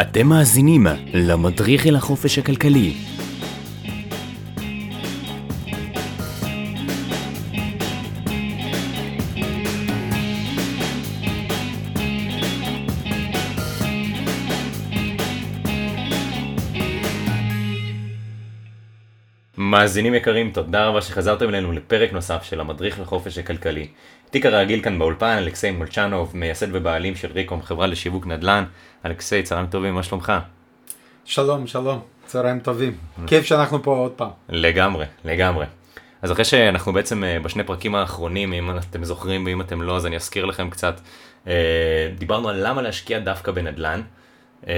אתם מאזינים למדריך אל החופש הכלכלי. מאזינים יקרים, תודה רבה שחזרתם אלינו לפרק נוסף של המדריך לחופש הכלכלי. איתי כרגיל כאן באולפן, אלכסיי מולצ'נוב, מייסד ובעלים של ריקום, חברה לשיווק נדל"ן. אלכסיי, צהריים טובים, מה שלומך? שלום, שלום, צהריים טובים. כיף שאנחנו פה עוד פעם. לגמרי, לגמרי. אז אחרי שאנחנו בעצם אה, בשני פרקים האחרונים, אם אתם זוכרים ואם אתם לא, אז אני אזכיר לכם קצת. אה, דיברנו על למה להשקיע דווקא בנדל"ן. אה,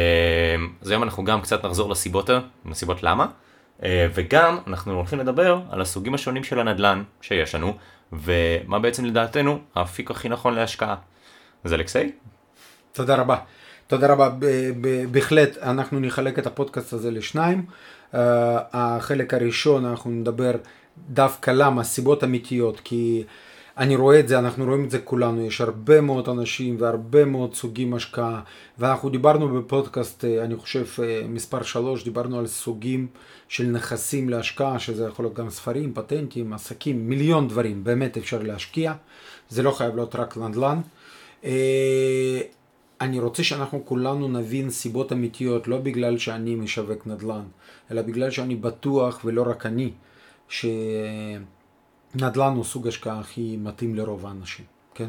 אז היום אנחנו גם קצת נחזור לסיבות, לסיבות למה. וגם אנחנו הולכים לדבר על הסוגים השונים של הנדל"ן שיש לנו, ומה בעצם לדעתנו האפיק הכי נכון להשקעה. אז אלכסיי? תודה רבה. תודה רבה. בהחלט אנחנו נחלק את הפודקאסט הזה לשניים. Uh, החלק הראשון אנחנו נדבר דווקא למה, סיבות אמיתיות, כי אני רואה את זה, אנחנו רואים את זה כולנו, יש הרבה מאוד אנשים והרבה מאוד סוגים השקעה, ואנחנו דיברנו בפודקאסט, אה, אני חושב אה, מספר שלוש, דיברנו על סוגים של נכסים להשקעה, שזה יכול להיות גם ספרים, פטנטים, עסקים, מיליון דברים, באמת אפשר להשקיע, זה לא חייב להיות רק נדל"ן. אה, אני רוצה שאנחנו כולנו נבין סיבות אמיתיות, לא בגלל שאני משווק נדל"ן, אלא בגלל שאני בטוח, ולא רק אני, שנדל"ן הוא סוג השקעה הכי מתאים לרוב האנשים, כן?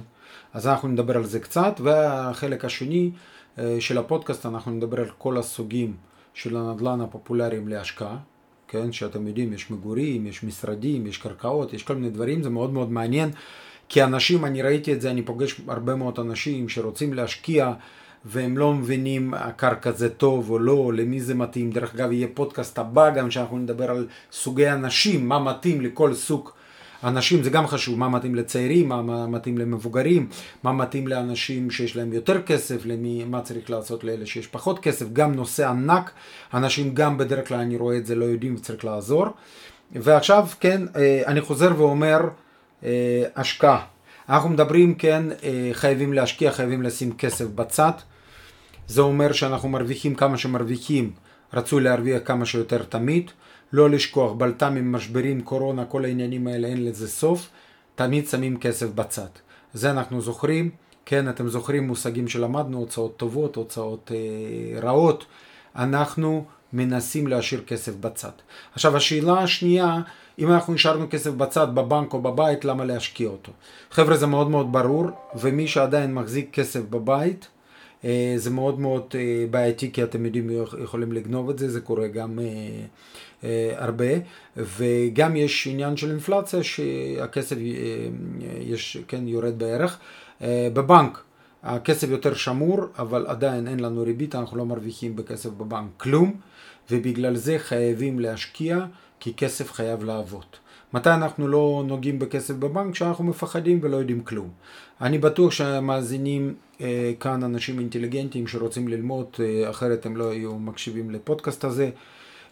אז אנחנו נדבר על זה קצת, והחלק השני אה, של הפודקאסט אנחנו נדבר על כל הסוגים של הנדל"ן הפופולריים להשקעה, כן? שאתם יודעים, יש מגורים, יש משרדים, יש קרקעות, יש כל מיני דברים, זה מאוד מאוד מעניין. כי אנשים, אני ראיתי את זה, אני פוגש הרבה מאוד אנשים שרוצים להשקיע והם לא מבינים הקרקע זה טוב או לא, למי זה מתאים. דרך אגב, יהיה פודקאסט הבא גם שאנחנו נדבר על סוגי אנשים, מה מתאים לכל סוג אנשים, זה גם חשוב, מה מתאים לצעירים, מה מתאים למבוגרים, מה מתאים לאנשים שיש להם יותר כסף, למי, מה צריך לעשות לאלה שיש פחות כסף, גם נושא ענק, אנשים גם בדרך כלל, אני רואה את זה, לא יודעים וצריך לעזור. ועכשיו, כן, אה, אני חוזר ואומר, אה, השקעה. אנחנו מדברים, כן, אה, חייבים להשקיע, חייבים לשים כסף בצד. זה אומר שאנחנו מרוויחים כמה שמרוויחים, רצוי להרוויח כמה שיותר תמיד. לא לשכוח, בלת"מים, משברים, קורונה, כל העניינים האלה, אין לזה סוף. תמיד שמים כסף בצד. זה אנחנו זוכרים. כן, אתם זוכרים מושגים שלמדנו, הוצאות טובות, הוצאות אה, רעות. אנחנו מנסים להשאיר כסף בצד. עכשיו, השאלה השנייה, אם אנחנו נשארנו כסף בצד, בבנק או בבית, למה להשקיע אותו? חבר'ה, זה מאוד מאוד ברור, ומי שעדיין מחזיק כסף בבית, אה, זה מאוד מאוד אה, בעייתי, כי אתם יודעים, יכולים לגנוב את זה, זה קורה גם אה, הרבה, וגם יש עניין של אינפלציה, שהכסף יש, כן, יורד בערך. בבנק, הכסף יותר שמור, אבל עדיין אין לנו ריבית, אנחנו לא מרוויחים בכסף בבנק כלום, ובגלל זה חייבים להשקיע. כי כסף חייב לעבוד. מתי אנחנו לא נוגעים בכסף בבנק? כשאנחנו מפחדים ולא יודעים כלום. אני בטוח שהמאזינים אה, כאן אנשים אינטליגנטים שרוצים ללמוד, אה, אחרת הם לא היו מקשיבים לפודקאסט הזה, אה,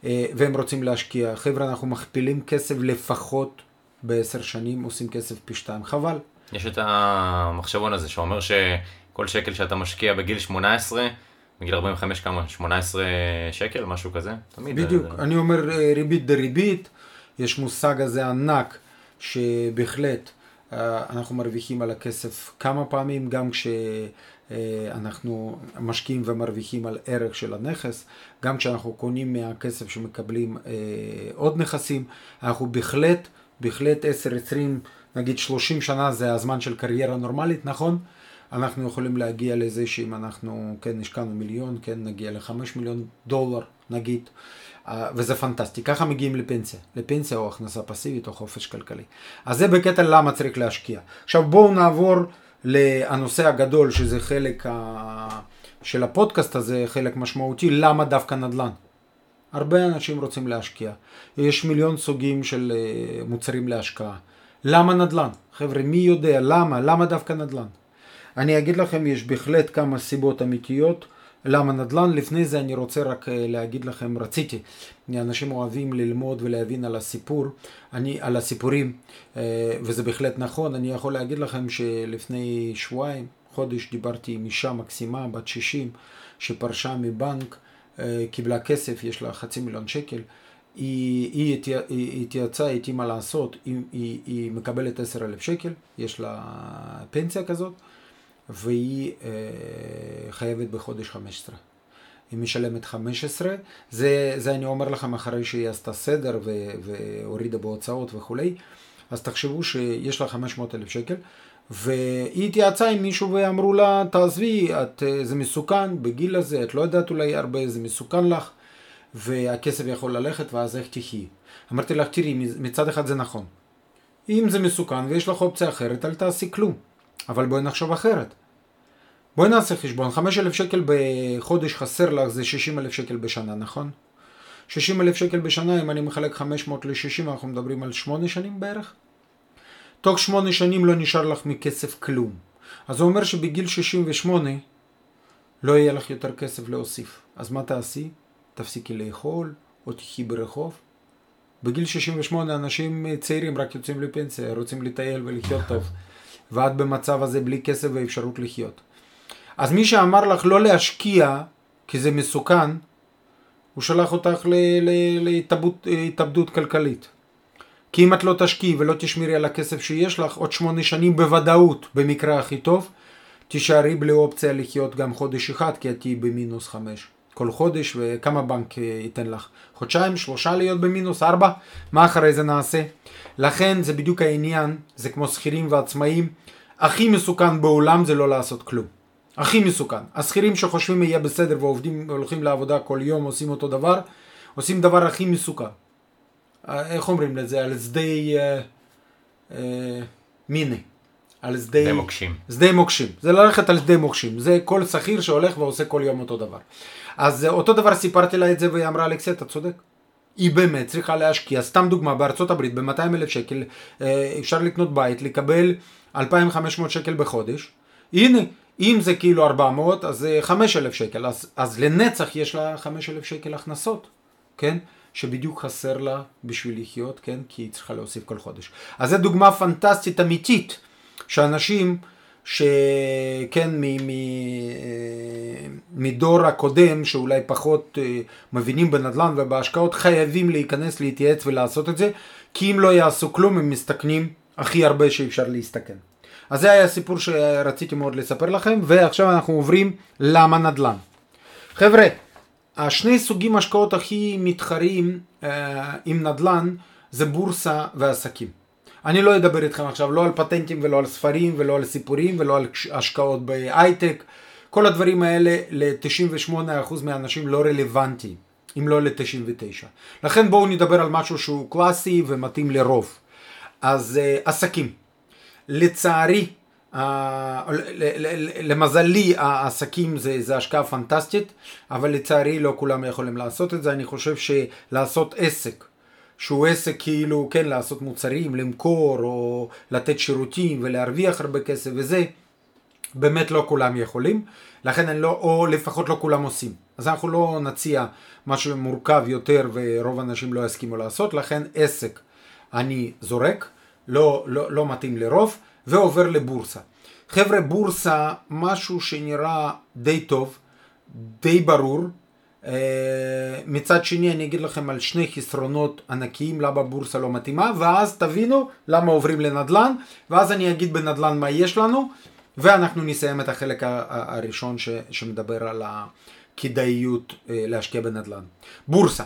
והם רוצים להשקיע. חבר'ה, אנחנו מכפילים כסף לפחות בעשר שנים, עושים כסף פי שתיים, חבל. יש את המחשבון הזה שאומר שכל שקל שאתה משקיע בגיל 18, בגיל 45 כמה? 18 שקל, משהו כזה? תמיד. בדיוק, זה... אני אומר אה, ריבית דריבית, יש מושג הזה ענק, שבהחלט אה, אנחנו מרוויחים על הכסף כמה פעמים, גם כשאנחנו משקיעים ומרוויחים על ערך של הנכס, גם כשאנחנו קונים מהכסף שמקבלים אה, עוד נכסים, אנחנו בהחלט, בהחלט 10-20, נגיד 30 שנה זה הזמן של קריירה נורמלית, נכון? אנחנו יכולים להגיע לזה שאם אנחנו, כן, השקענו מיליון, כן, נגיע לחמש מיליון דולר, נגיד, אה, וזה פנטסטי. ככה מגיעים לפנסיה, לפנסיה או הכנסה פסיבית או חופש כלכלי. אז זה בקטע למה צריך להשקיע. עכשיו בואו נעבור לנושא הגדול, שזה חלק ה... של הפודקאסט הזה, חלק משמעותי, למה דווקא נדל"ן. הרבה אנשים רוצים להשקיע. יש מיליון סוגים של אה, מוצרים להשקעה. למה נדל"ן? חבר'ה, מי יודע למה? למה דווקא נדל"ן? אני אגיד לכם, יש בהחלט כמה סיבות אמיתיות למה נדל"ן. לפני זה אני רוצה רק אה, להגיד לכם, רציתי, אנשים אוהבים ללמוד ולהבין על הסיפור, אני, על הסיפורים, אה, וזה בהחלט נכון. אני יכול להגיד לכם שלפני שבועיים, חודש, דיברתי עם אישה מקסימה, בת 60, שפרשה מבנק, אה, קיבלה כסף, יש לה חצי מיליון שקל, היא, היא, התייע, היא התייעצה איתי מה לעשות, היא, היא, היא מקבלת עשר אלף שקל, יש לה פנסיה כזאת, והיא אה, חייבת בחודש חמש עשרה. היא משלמת 15, זה, זה אני אומר לכם אחרי שהיא עשתה סדר ו, והורידה בהוצאות וכולי, אז תחשבו שיש לה 500 אלף שקל, והיא התייעצה עם מישהו ואמרו לה, תעזבי, את, זה מסוכן בגיל הזה, את לא יודעת אולי הרבה, זה מסוכן לך, והכסף יכול ללכת, ואז איך תחי. אמרתי לך, תראי, מצד אחד זה נכון. אם זה מסוכן ויש לך אופציה אחרת, אל תעשי כלום. אבל בואי נחשוב אחרת. בואי נעשה חשבון, 5,000 שקל בחודש חסר לך זה 60,000 שקל בשנה, נכון? 60,000 שקל בשנה, אם אני מחלק 500 ל-60, אנחנו מדברים על 8 שנים בערך? תוך 8 שנים לא נשאר לך מכסף כלום. אז זה אומר שבגיל 68 לא יהיה לך יותר כסף להוסיף. אז מה תעשי? תפסיקי לאכול, או תחי ברחוב. בגיל 68 אנשים צעירים רק יוצאים לפנסיה, רוצים לטייל ולחיות טוב. ואת במצב הזה בלי כסף ואפשרות לחיות. אז מי שאמר לך לא להשקיע, כי זה מסוכן, הוא שלח אותך להתאבדות כלכלית. כי אם את לא תשקיעי ולא תשמירי על הכסף שיש לך, עוד שמונה שנים בוודאות, במקרה הכי טוב, תישארי בלי אופציה לחיות גם חודש אחד, כי את תהיי במינוס חמש. כל חודש, וכמה בנק אה, ייתן לך? חודשיים, שלושה להיות במינוס, ארבע? מה אחרי זה נעשה? לכן זה בדיוק העניין, זה כמו שכירים ועצמאים. הכי מסוכן בעולם זה לא לעשות כלום. הכי מסוכן. השכירים שחושבים יהיה בסדר ועובדים והולכים לעבודה כל יום עושים אותו דבר, עושים דבר הכי מסוכן. אה, איך אומרים לזה? על שדה אה, אה, מיני. על שדה... שדה מוקשים. שדה מוקשים. זה ללכת על שדה מוקשים. זה כל שכיר שהולך ועושה כל יום אותו דבר. אז אה, אותו דבר סיפרתי לה את זה והיא אמרה אלכסי אתה צודק. היא באמת צריכה להשקיע, סתם דוגמה, בארצות הברית ב-200 אלף שקל אפשר לקנות בית, לקבל 2,500 שקל בחודש. הנה, אם זה כאילו 400, אז זה 5,000 שקל, אז, אז לנצח יש לה 5,000 שקל הכנסות, כן? שבדיוק חסר לה בשביל לחיות, כן? כי היא צריכה להוסיף כל חודש. אז זו דוגמה פנטסטית אמיתית, שאנשים שכן מ, מ, אה, מדור הקודם, שאולי פחות אה, מבינים בנדל"ן ובהשקעות, חייבים להיכנס, להתייעץ ולעשות את זה, כי אם לא יעשו כלום, הם מסתכנים הכי הרבה שאפשר להסתכן. אז זה היה הסיפור שרציתי מאוד לספר לכם, ועכשיו אנחנו עוברים למה נדל"ן. חבר'ה, השני סוגים השקעות הכי מתחרים אה, עם נדל"ן זה בורסה ועסקים. אני לא אדבר איתכם עכשיו לא על פטנטים ולא על ספרים ולא על סיפורים ולא על השקעות בהייטק. כל הדברים האלה ל-98% מהאנשים לא רלוונטיים, אם לא ל-99. לכן בואו נדבר על משהו שהוא קלאסי ומתאים לרוב. אז uh, עסקים. לצערי, uh, למזלי העסקים זה, זה השקעה פנטסטית, אבל לצערי לא כולם יכולים לעשות את זה. אני חושב שלעשות עסק, שהוא עסק כאילו, כן, לעשות מוצרים, למכור או לתת שירותים ולהרוויח הרבה כסף וזה, באמת לא כולם יכולים, לכן אני לא, או לפחות לא כולם עושים. אז אנחנו לא נציע משהו מורכב יותר ורוב האנשים לא יסכימו לעשות, לכן עסק אני זורק, לא, לא, לא מתאים לרוב, ועובר לבורסה. חבר'ה, בורסה, משהו שנראה די טוב, די ברור. אה, מצד שני אני אגיד לכם על שני חסרונות ענקיים למה בורסה לא מתאימה ואז תבינו למה עוברים לנדל"ן ואז אני אגיד בנדל"ן מה יש לנו ואנחנו נסיים את החלק הראשון ש, שמדבר על הכדאיות אה, להשקיע בנדל"ן. בורסה.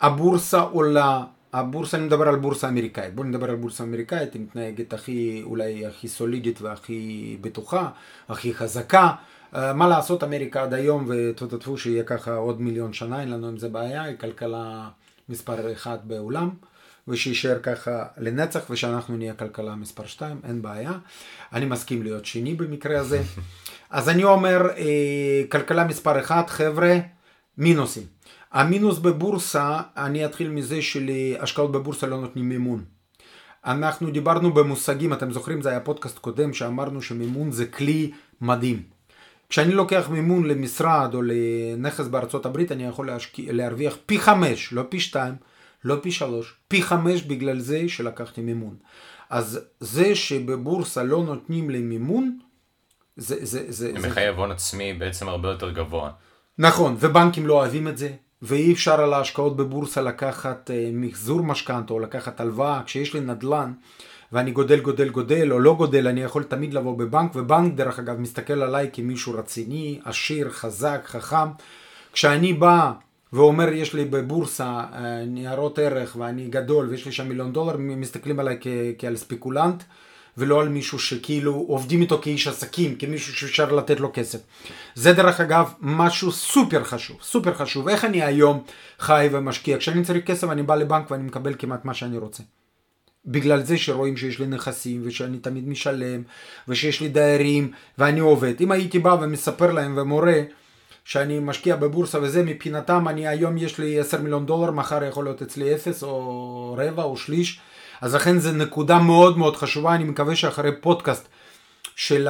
הבורסה עולה הבורסה, אני מדבר על בורסה אמריקאית. בואו נדבר על בורסה אמריקאית, היא מתנהגת הכי, אולי הכי סולידית והכי בטוחה, הכי חזקה. Uh, מה לעשות, אמריקה עד היום, ותטפו שיהיה ככה עוד מיליון שנה, אין לנו עם זה בעיה, היא כלכלה מספר אחד בעולם, ושישאר ככה לנצח, ושאנחנו נהיה כלכלה מספר שתיים, אין בעיה. אני מסכים להיות שני במקרה הזה. אז אני אומר, uh, כלכלה מספר אחד, חבר'ה, מינוסים. המינוס בבורסה, אני אתחיל מזה שלהשקעות בבורסה לא נותנים מימון. אנחנו דיברנו במושגים, אתם זוכרים, זה היה פודקאסט קודם שאמרנו שמימון זה כלי מדהים. כשאני לוקח מימון למשרד או לנכס בארצות הברית, אני יכול להשקיע, להרוויח פי חמש, לא פי שתיים, לא פי שלוש, פי חמש בגלל זה שלקחתי מימון. אז זה שבבורסה לא נותנים לי מימון, זה... זה, זה, זה מחייב הון עצמי בעצם הרבה יותר גבוה. נכון, ובנקים לא אוהבים את זה, ואי אפשר על ההשקעות בבורסה לקחת אה, מחזור משכנתה או לקחת הלוואה. כשיש לי נדל"ן ואני גודל גודל גודל או לא גודל, אני יכול תמיד לבוא בבנק, ובנק דרך אגב מסתכל עליי כמישהו רציני, עשיר, חזק, חכם. כשאני בא ואומר יש לי בבורסה אה, ניירות ערך ואני גדול ויש לי שם מיליון דולר, מסתכלים עליי כ- כעל ספקולנט. ולא על מישהו שכאילו עובדים איתו כאיש עסקים, כמישהו שאפשר לתת לו כסף. זה דרך אגב משהו סופר חשוב, סופר חשוב. איך אני היום חי ומשקיע? כשאני צריך כסף אני בא לבנק ואני מקבל כמעט מה שאני רוצה. בגלל זה שרואים שיש לי נכסים ושאני תמיד משלם ושיש לי דיירים ואני עובד. אם הייתי בא ומספר להם ומורה שאני משקיע בבורסה וזה מבחינתם אני היום יש לי 10 מיליון דולר מחר יכול להיות אצלי 0 או רבע או שליש אז לכן זו נקודה מאוד מאוד חשובה, אני מקווה שאחרי פודקאסט של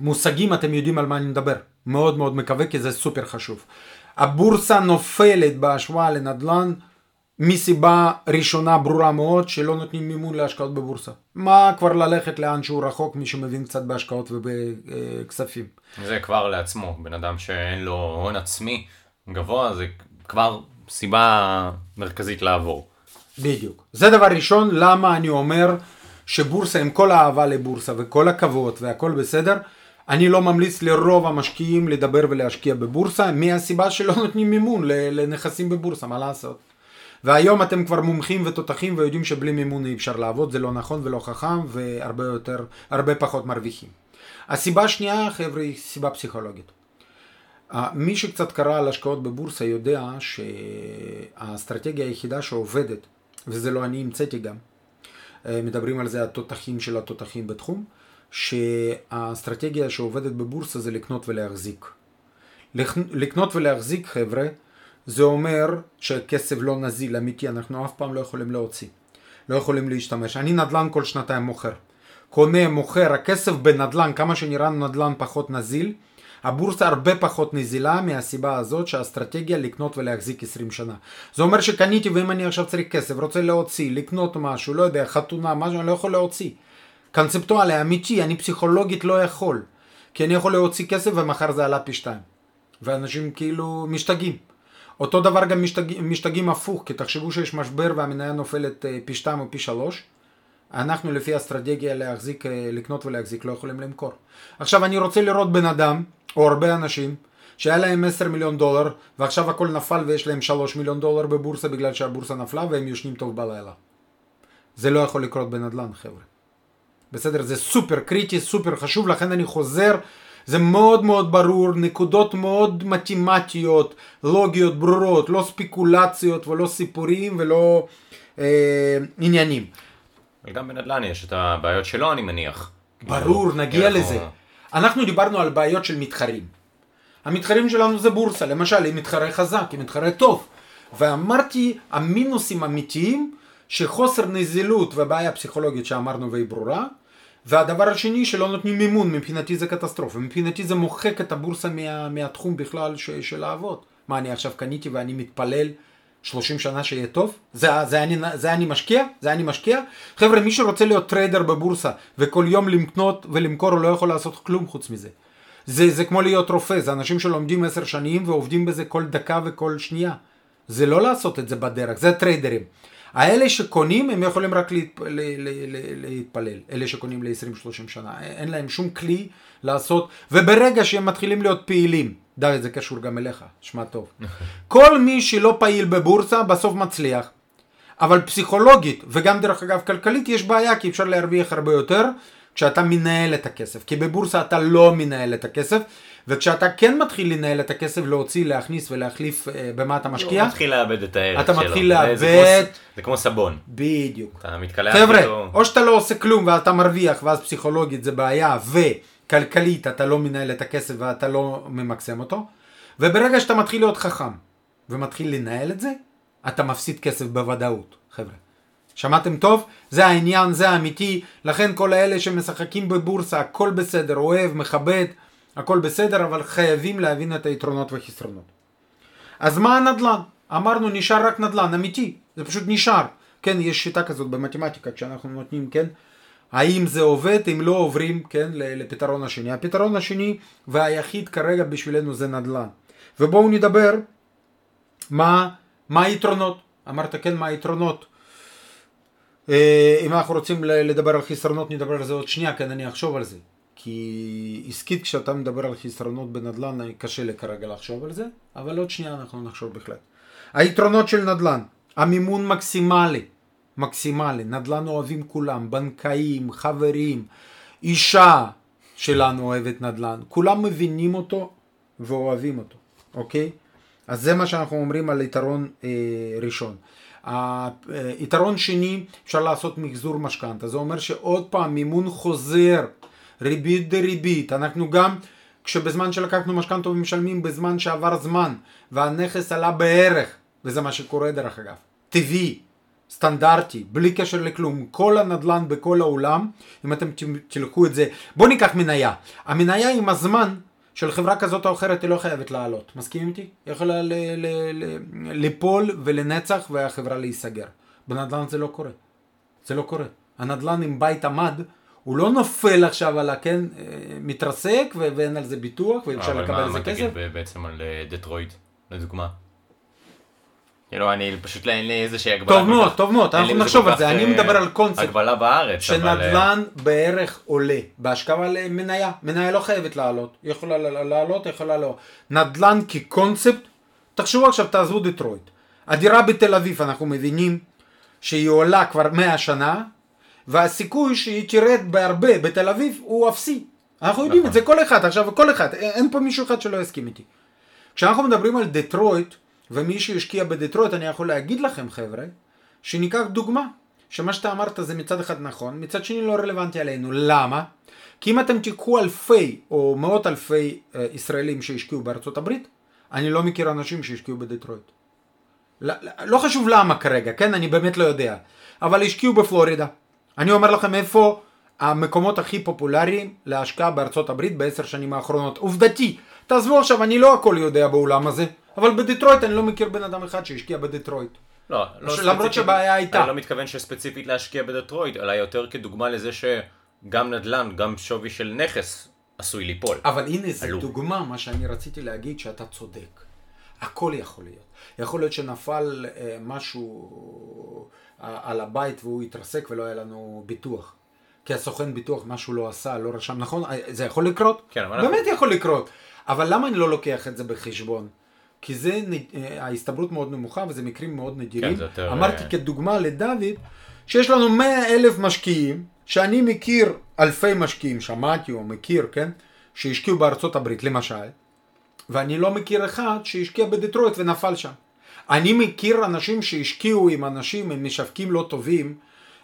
המושגים אתם יודעים על מה אני מדבר. מאוד מאוד מקווה כי זה סופר חשוב. הבורסה נופלת בהשוואה לנדל"ן מסיבה ראשונה ברורה מאוד שלא נותנים מימון להשקעות בבורסה. מה כבר ללכת לאן שהוא רחוק מי שמבין קצת בהשקעות ובכספים. זה כבר לעצמו, בן אדם שאין לו הון עצמי גבוה זה כבר סיבה מרכזית לעבור. בדיוק. זה דבר ראשון, למה אני אומר שבורסה, עם כל האהבה לבורסה וכל הכבוד והכל בסדר, אני לא ממליץ לרוב המשקיעים לדבר ולהשקיע בבורסה, מהסיבה שלא נותנים מימון לנכסים בבורסה, מה לעשות? והיום אתם כבר מומחים ותותחים ויודעים שבלי מימון אי אפשר לעבוד, זה לא נכון ולא חכם והרבה יותר, הרבה פחות מרוויחים. הסיבה השנייה, חבר'ה, היא סיבה פסיכולוגית. מי שקצת קרא על השקעות בבורסה יודע שהאסטרטגיה היחידה שעובדת וזה לא אני המצאתי גם, אה, מדברים על זה התותחים של התותחים בתחום, שהאסטרטגיה שעובדת בבורסה זה לקנות ולהחזיק. לקנות ולהחזיק חבר'ה, זה אומר שהכסף לא נזיל, אמיתי, אנחנו אף פעם לא יכולים להוציא. לא יכולים להשתמש. אני נדל"ן כל שנתיים מוכר. קונה, מוכר, הכסף בנדל"ן, כמה שנראה נדל"ן פחות נזיל, הבורסה הרבה פחות נזילה מהסיבה הזאת שהאסטרטגיה לקנות ולהחזיק 20 שנה. זה אומר שקניתי ואם אני עכשיו צריך כסף, רוצה להוציא, לקנות משהו, לא יודע, חתונה, משהו, אני לא יכול להוציא. קונספטואלי, אמיתי, אני פסיכולוגית לא יכול. כי אני יכול להוציא כסף ומחר זה עלה פי שתיים. ואנשים כאילו משתגעים. אותו דבר גם משתגעים, משתגעים הפוך, כי תחשבו שיש משבר והמניה נופלת אה, פי שתיים או פי שלוש. אנחנו לפי אסטרטגיה להחזיק, אה, לקנות ולהחזיק לא יכולים למכור. עכשיו אני רוצה לראות בן אדם או הרבה אנשים שהיה להם 10 מיליון דולר ועכשיו הכל נפל ויש להם 3 מיליון דולר בבורסה בגלל שהבורסה נפלה והם יושנים טוב בלילה. זה לא יכול לקרות בנדל"ן חבר'ה. בסדר? זה סופר קריטי, סופר חשוב, לכן אני חוזר, זה מאוד מאוד ברור, נקודות מאוד מתמטיות, לוגיות ברורות, לא ספקולציות ולא סיפורים ולא אה, עניינים. גם בנדל"ן יש את הבעיות שלו אני מניח. ברור, כאילו, נגיע לזה. אנחנו דיברנו על בעיות של מתחרים. המתחרים שלנו זה בורסה, למשל, היא מתחרה חזק, היא מתחרה טוב. ואמרתי, המינוסים אמיתיים, שחוסר נזילות ובעיה פסיכולוגית שאמרנו והיא ברורה, והדבר השני שלא נותנים מימון, מבחינתי זה קטסטרופה, מבחינתי זה מוחק את הבורסה מה, מהתחום בכלל ש, של האבות. מה אני עכשיו קניתי ואני מתפלל 30 שנה שיהיה טוב? זה, זה, אני, זה אני משקיע? זה אני משקיע? חבר'ה, מי שרוצה להיות trader בבורסה וכל יום לקנות ולמכור הוא לא יכול לעשות כלום חוץ מזה. זה, זה כמו להיות רופא, זה אנשים שלומדים 10 שנים ועובדים בזה כל דקה וכל שנייה. זה לא לעשות את זה בדרך, זה טריידרים. האלה שקונים הם יכולים רק להת... להתפלל, אלה שקונים ל-20-30 שנה, אין להם שום כלי לעשות, וברגע שהם מתחילים להיות פעילים, די, זה קשור גם אליך, שמע טוב. כל מי שלא פעיל בבורסה בסוף מצליח. אבל פסיכולוגית וגם דרך אגב כלכלית יש בעיה כי אפשר להרוויח הרבה יותר כשאתה מנהל את הכסף. כי בבורסה אתה לא מנהל את הכסף וכשאתה כן מתחיל לנהל את הכסף, להוציא, להכניס ולהחליף אה, במה אתה משקיע, אתה מתחיל לאבד את הערך אתה שלו. מתחיל לאבד... זה כמו, זה כמו סבון. בדיוק. אתה מתקלח חבר'ה, איתו. או שאתה לא עושה כלום ואתה מרוויח ואז פסיכולוגית זה בעיה וכלכלית אתה לא מנהל את הכסף ואתה לא ממקסם אותו, וברגע שאתה מתחיל להיות חכם ומתחיל לנהל את זה, אתה מפסיד כסף בוודאות, חבר'ה. שמעתם טוב? זה העניין, זה האמיתי, לכן כל האלה שמשחקים בבורסה, הכל בסדר, אוהב, מכבד, הכל בסדר, אבל חייבים להבין את היתרונות והחסרונות. אז מה הנדל"ן? אמרנו נשאר רק נדל"ן, אמיתי, זה פשוט נשאר. כן, יש שיטה כזאת במתמטיקה, כשאנחנו נותנים, כן, האם זה עובד, אם לא עוברים, כן, לפתרון השני. הפתרון השני והיחיד כרגע בשבילנו זה נדל"ן. ובואו נדבר מה, מה היתרונות. אמרת כן, מה היתרונות. אה, אם אנחנו רוצים לדבר על חסרונות, נדבר על זה עוד שנייה, כן, אני אחשוב על זה. כי עסקית כשאתה מדבר על חסרונות בנדל"ן, קשה לי כרגע לחשוב על זה, אבל עוד שנייה אנחנו נחשוב בכלל. היתרונות של נדל"ן, המימון מקסימלי, מקסימלי, נדל"ן אוהבים כולם, בנקאים, חברים, אישה שלנו אוהבת נדל"ן, כולם מבינים אותו ואוהבים אותו, אוקיי? אז זה מה שאנחנו אומרים על יתרון אה, ראשון. יתרון שני, אפשר לעשות מחזור משכנתה, זה אומר שעוד פעם מימון חוזר, ריבית דריבית, אנחנו גם כשבזמן שלקחנו משכנתה ומשלמים בזמן שעבר זמן והנכס עלה בערך, וזה מה שקורה דרך אגב, טבעי, סטנדרטי, בלי קשר לכלום, כל הנדל"ן בכל העולם, אם אתם תלכו את זה, בואו ניקח מניה, המניה עם הזמן של חברה כזאת או אחרת היא לא חייבת לעלות, מסכים איתי? היא יכולה ליפול ולנצח והחברה להיסגר. בנדל"ן זה לא קורה. זה לא קורה. הנדל"ן עם בית עמד, הוא לא נופל עכשיו על הכן, אה, מתרסק ואין על זה ביטוח ואפשר לקבל על זה כסף. אבל מה תגיד בעצם על אה, דטרויט, לדוגמה? כאילו, אני פשוט אין לי איזה שהיא הגבלה. טוב מאוד, טוב מאוד, אנחנו נחשוב על זה, אני מדבר על קונספט. הגבלה בארץ, שנדל"ן בערך עולה, בהשקעה למניה, מניה לא חייבת לעלות, היא יכולה לעלות, יכולה לא. נדל"ן כקונספט, תחשבו עכשיו, תעזבו דטרויט. הדירה בתל אביב, אנחנו מבינים שהיא עולה כבר 100 שנה, והסיכוי שהיא תרד בהרבה בתל אביב הוא אפסי. אנחנו יודעים את זה כל אחד, עכשיו כל אחד, אין פה מישהו אחד שלא יסכים איתי. כשאנחנו מדברים על דטרויט, ומי שהשקיע בדטרויט, אני יכול להגיד לכם חבר'ה, שניקח דוגמה, שמה שאתה אמרת זה מצד אחד נכון, מצד שני לא רלוונטי עלינו. למה? כי אם אתם תיקחו אלפי או מאות אלפי אה, ישראלים שהשקיעו בארצות הברית, אני לא מכיר אנשים שהשקיעו בדטרויט. לא, לא חשוב למה כרגע, כן? אני באמת לא יודע. אבל השקיעו בפלורידה. אני אומר לכם איפה המקומות הכי פופולריים להשקעה בארצות הברית בעשר שנים האחרונות. עובדתי, תעזבו עכשיו, אני לא הכל יודע באולם הזה. אבל בדטרויט אני לא מכיר בן אדם אחד שהשקיע בדטרויט. לא, לא ספציפית. למרות שהבעיה הייתה. אני לא מתכוון שספציפית להשקיע בדטרויט, אלא יותר כדוגמה לזה שגם נדל"ן, גם שווי של נכס עשוי ליפול. אבל הנה זו דוגמה, מה שאני רציתי להגיד שאתה צודק. הכל יכול להיות. יכול להיות שנפל אה, משהו אה, על הבית והוא התרסק ולא היה לנו ביטוח. כי הסוכן ביטוח משהו לא עשה, לא רשם, נכון? אה, זה יכול לקרות? כן, אבל... באמת אנחנו... יכול לקרות. אבל למה אני לא לוקח את זה בחשבון? כי זה, אה, ההסתברות מאוד נמוכה וזה מקרים מאוד נדירים. כן, יותר... אמרתי אה, כדוגמה לדוד, שיש לנו 100 אלף משקיעים, שאני מכיר אלפי משקיעים, שמעתי או מכיר, כן, שהשקיעו בארצות הברית למשל, ואני לא מכיר אחד שהשקיע בדטרויט ונפל שם. אני מכיר אנשים שהשקיעו עם אנשים, עם משווקים לא טובים,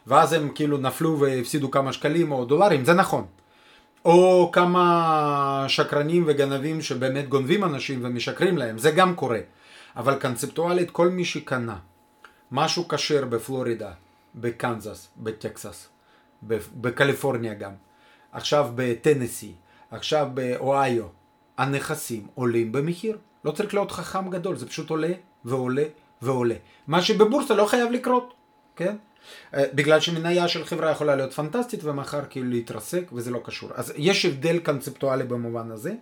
ואז הם כאילו נפלו והפסידו כמה שקלים או דולרים, זה נכון. או כמה שקרנים וגנבים שבאמת גונבים אנשים ומשקרים להם, זה גם קורה. אבל קונספטואלית כל מי שקנה משהו כשר בפלורידה, בקנזס, בטקסס, בקליפורניה גם, עכשיו בטנסי, עכשיו באוהיו, הנכסים עולים במחיר. לא צריך להיות חכם גדול, זה פשוט עולה ועולה ועולה. מה שבבורסה לא חייב לקרות, כן? אה, בגלל שמניה של חברה יכולה להיות פנטסטית ומחר כאילו להתרסק וזה לא קשור. אז יש הבדל קונספטואלי במובן הזה.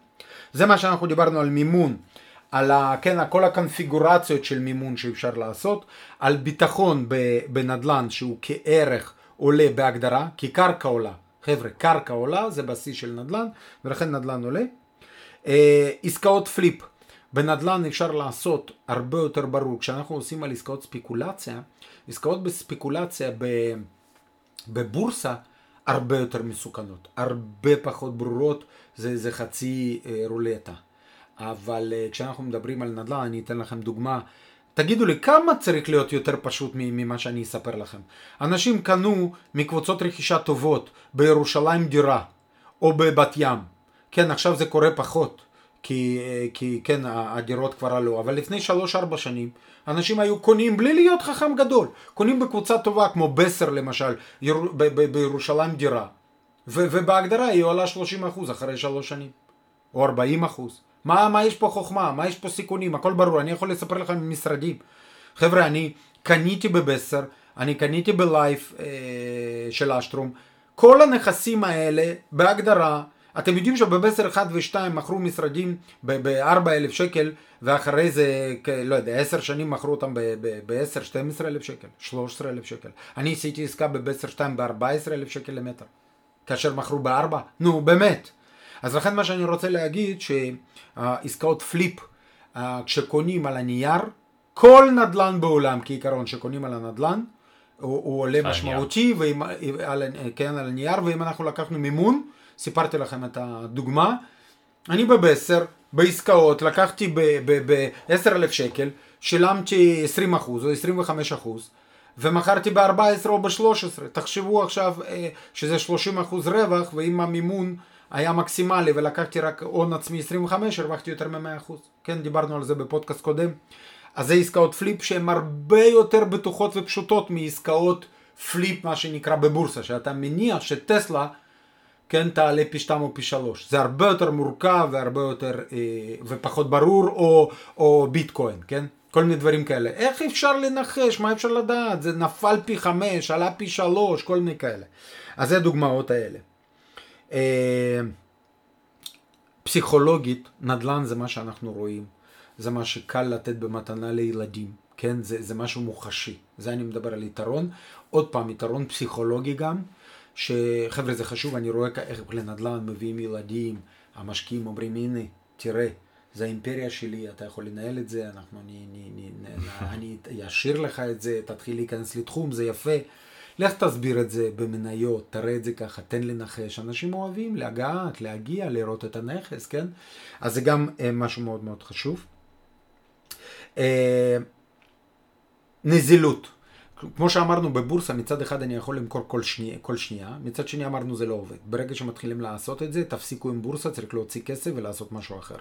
זה מה שאנחנו דיברנו על מימון, על ה, כן, כל הקונפיגורציות של מימון שאפשר לעשות, על ביטחון בנדל"ן שהוא כערך עולה בהגדרה, כי קרקע עולה. חבר'ה, קרקע עולה זה בשיא של נדל"ן ולכן נדל"ן עולה. אה, עסקאות flip. בנדל"ן אפשר לעשות הרבה יותר ברור, כשאנחנו עושים על עסקאות ספיקולציה, עסקאות בספיקולציה בבורסה הרבה יותר מסוכנות, הרבה פחות ברורות, זה, זה חצי אה, רולטה. אבל אה, כשאנחנו מדברים על נדל"ן, אני אתן לכם דוגמה. תגידו לי, כמה צריך להיות יותר פשוט ממה שאני אספר לכם? אנשים קנו מקבוצות רכישה טובות בירושלים דירה, או בבת ים. כן, עכשיו זה קורה פחות. כי, כי כן, הדירות כבר עלו, אבל לפני 3-4 שנים אנשים היו קונים בלי להיות חכם גדול, קונים בקבוצה טובה כמו בסר למשל, יר, ב, ב, בירושלים דירה, ו, ובהגדרה היא עולה 30% אחרי 3 שנים, או 40%. מה, מה יש פה חוכמה, מה יש פה סיכונים, הכל ברור, אני יכול לספר לכם ממשרדים. חבר'ה, אני קניתי בבסר, אני קניתי בלייף אה, של אשטרום, כל הנכסים האלה, בהגדרה, אתם יודעים שבבסר 1 ו-2 מכרו משרדים ב-4,000 שקל, ואחרי זה, לא יודע, 10 שנים מכרו אותם ב-10, 12,000 שקל, 13,000 שקל. אני עשיתי עסקה בבסר 2 ב-14,000 שקל למטר, כאשר מכרו ב-4, נו באמת. אז לכן מה שאני רוצה להגיד, שעסקאות פליפ, כשקונים על הנייר, כל נדל"ן בעולם כעיקרון שקונים על הנדל"ן, הוא, הוא עולה משמעותי, ועם, על, כן, על הנייר, ואם אנחנו לקחנו מימון, סיפרתי לכם את הדוגמה, אני בבסר, בעסקאות, לקחתי ב-10,000 שקל, שילמתי 20 אחוז או 25 אחוז, ומכרתי ב-14 או ב-13. תחשבו עכשיו אה, שזה 30 אחוז רווח, ואם המימון היה מקסימלי ולקחתי רק הון עצמי 25, הרווחתי יותר מ-100 אחוז. כן, דיברנו על זה בפודקאסט קודם. אז זה עסקאות flip שהן הרבה יותר בטוחות ופשוטות מעסקאות flip, מה שנקרא בבורסה, שאתה מניח שטסלה כן תעלה פי שתיים או פי שלוש. זה הרבה יותר מורכב והרבה יותר אה, ופחות ברור, או, או ביטקוין, כן? כל מיני דברים כאלה. איך אפשר לנחש? מה אפשר לדעת? זה נפל פי חמש, עלה פי שלוש, כל מיני כאלה. אז זה הדוגמאות האלה. אה, פסיכולוגית, נדל"ן זה מה שאנחנו רואים. זה מה שקל לתת במתנה לילדים, כן? זה, זה משהו מוחשי. זה אני מדבר על יתרון. עוד פעם, יתרון פסיכולוגי גם, שחבר'ה זה חשוב, אני רואה איך לנדל"ן מביאים ילדים, המשקיעים אומרים הנה, תראה, זה האימפריה שלי, אתה יכול לנהל את זה, אנחנו, אני, אני, אני, אני אשאיר לך את זה, תתחיל להיכנס לתחום, זה יפה. לך תסביר את זה במניות, תראה את זה ככה, תן לנחש. אנשים אוהבים לגעת, להגיע, לראות את הנכס, כן? אז זה גם אה, משהו מאוד מאוד חשוב. אה, נזילות. כמו שאמרנו בבורסה, מצד אחד אני יכול למכור כל שנייה, כל שנייה, מצד שני אמרנו זה לא עובד. ברגע שמתחילים לעשות את זה, תפסיקו עם בורסה, צריך להוציא כסף ולעשות משהו אחר.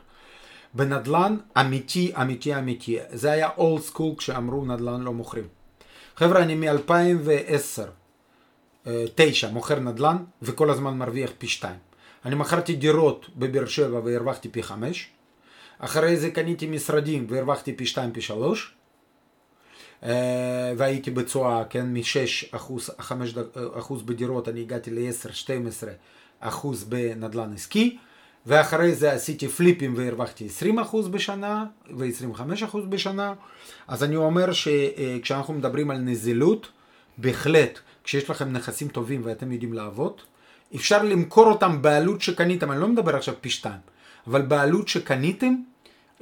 בנדל"ן אמיתי, אמיתי, אמיתי, זה היה old school כשאמרו נדל"ן לא מוכרים. חבר'ה, אני מ-2010, 9, אה, מוכר נדל"ן, וכל הזמן מרוויח פי 2. אני מכרתי דירות בבאר שבע והרווחתי פי 5, אחרי זה קניתי משרדים והרווחתי פי 2 פי 3 והייתי בתשואה, כן, מ-6 אחוז, 5 אחוז בדירות אני הגעתי ל-10-12 אחוז בנדל"ן עסקי ואחרי זה עשיתי פליפים והרווחתי 20 אחוז בשנה ו-25 אחוז בשנה. אז אני אומר שכשאנחנו מדברים על נזילות בהחלט כשיש לכם נכסים טובים ואתם יודעים לעבוד אפשר למכור אותם בעלות שקניתם, אני לא מדבר עכשיו פי 2 אבל בעלות שקניתם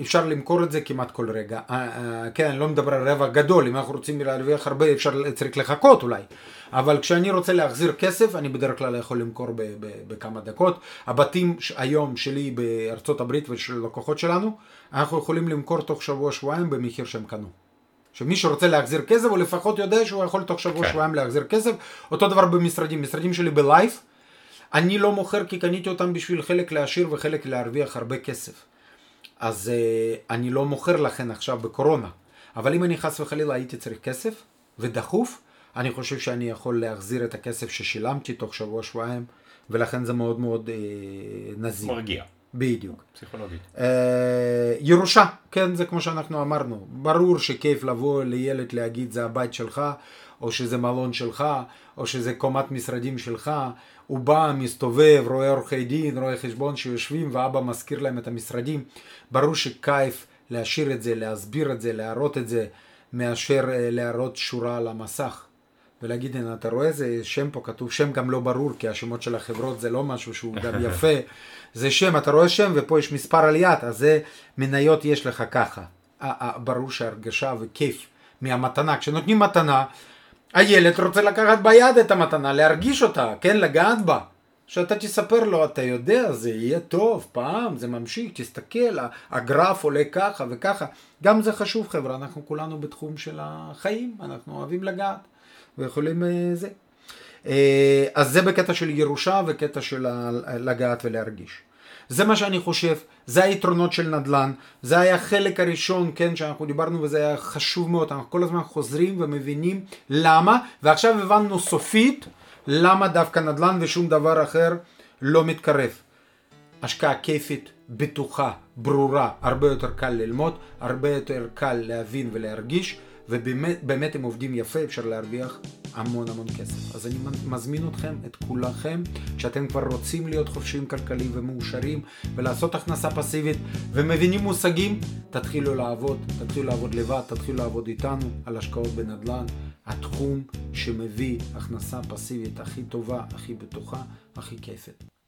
אפשר למכור את זה כמעט כל רגע. אה, אה, כן, אני לא מדבר על רווח גדול, אם אנחנו רוצים להרוויח הרבה אפשר, צריך לחכות אולי. אבל כשאני רוצה להחזיר כסף, אני בדרך כלל יכול למכור בכמה דקות. הבתים היום שלי בארצות הברית ושל לקוחות שלנו, אנחנו יכולים למכור תוך שבוע-שבועיים במחיר שהם קנו. שמי שרוצה להחזיר כסף, הוא לפחות יודע שהוא יכול תוך שבוע-שבועיים כן. להחזיר כסף. אותו דבר במשרדים, משרדים שלי בלייף, אני לא מוכר כי קניתי אותם בשביל חלק להשאיר וחלק להרוויח הרבה כסף. אז uh, אני לא מוכר לכן עכשיו בקורונה. אבל אם אני חס וחלילה הייתי צריך כסף, ודחוף, אני חושב שאני יכול להחזיר את הכסף ששילמתי תוך שבוע-שבועיים, ולכן זה מאוד מאוד uh, נזיר. מרגיע. בדיוק. פסיכולוגית. Uh, ירושה, כן, זה כמו שאנחנו אמרנו. ברור שכיף לבוא לילד להגיד זה הבית שלך, או שזה מלון שלך, או שזה קומת משרדים שלך, הוא בא, מסתובב, רואה עורכי דין, רואה חשבון שיושבים ואבא מזכיר להם את המשרדים. ברור שכיף להשאיר את זה, להסביר את זה, להראות את זה, מאשר אה, להראות שורה על המסך. ולהגיד, הנה, אתה רואה איזה שם פה כתוב, שם גם לא ברור, כי השמות של החברות זה לא משהו שהוא גם יפה. זה שם, אתה רואה שם ופה יש מספר על יד, אז זה מניות יש לך ככה. ברור שהרגשה וכיף מהמתנה. כשנותנים מתנה, הילד רוצה לקחת ביד את המתנה, להרגיש אותה, כן, לגעת בה. שאתה תספר לו, אתה יודע, זה יהיה טוב, פעם, זה ממשיך, תסתכל, הגרף עולה ככה וככה. גם זה חשוב, חבר'ה, אנחנו כולנו בתחום של החיים, אנחנו אוהבים לגעת, ויכולים אה, זה. אה, אז זה בקטע של ירושה וקטע של לגעת ולהרגיש. זה מה שאני חושב, זה היתרונות של נדל"ן, זה היה החלק הראשון, כן, שאנחנו דיברנו וזה היה חשוב מאוד, אנחנו כל הזמן חוזרים ומבינים למה, ועכשיו הבנו סופית למה דווקא נדל"ן ושום דבר אחר לא מתקרב. השקעה כיפית, בטוחה, ברורה, הרבה יותר קל ללמוד, הרבה יותר קל להבין ולהרגיש, ובאמת הם עובדים יפה, אפשר להרוויח המון המון כסף. אז אני מזמין אתכם, את כולכם, כשאתם כבר רוצים להיות חופשיים כלכליים ומאושרים ולעשות הכנסה פסיבית ומבינים מושגים, תתחילו לעבוד, תתחילו לעבוד לבד, תתחילו לעבוד איתנו על השקעות בנדל"ן, התחום שמביא הכנסה פסיבית הכי טובה, הכי בטוחה, הכי כיפת.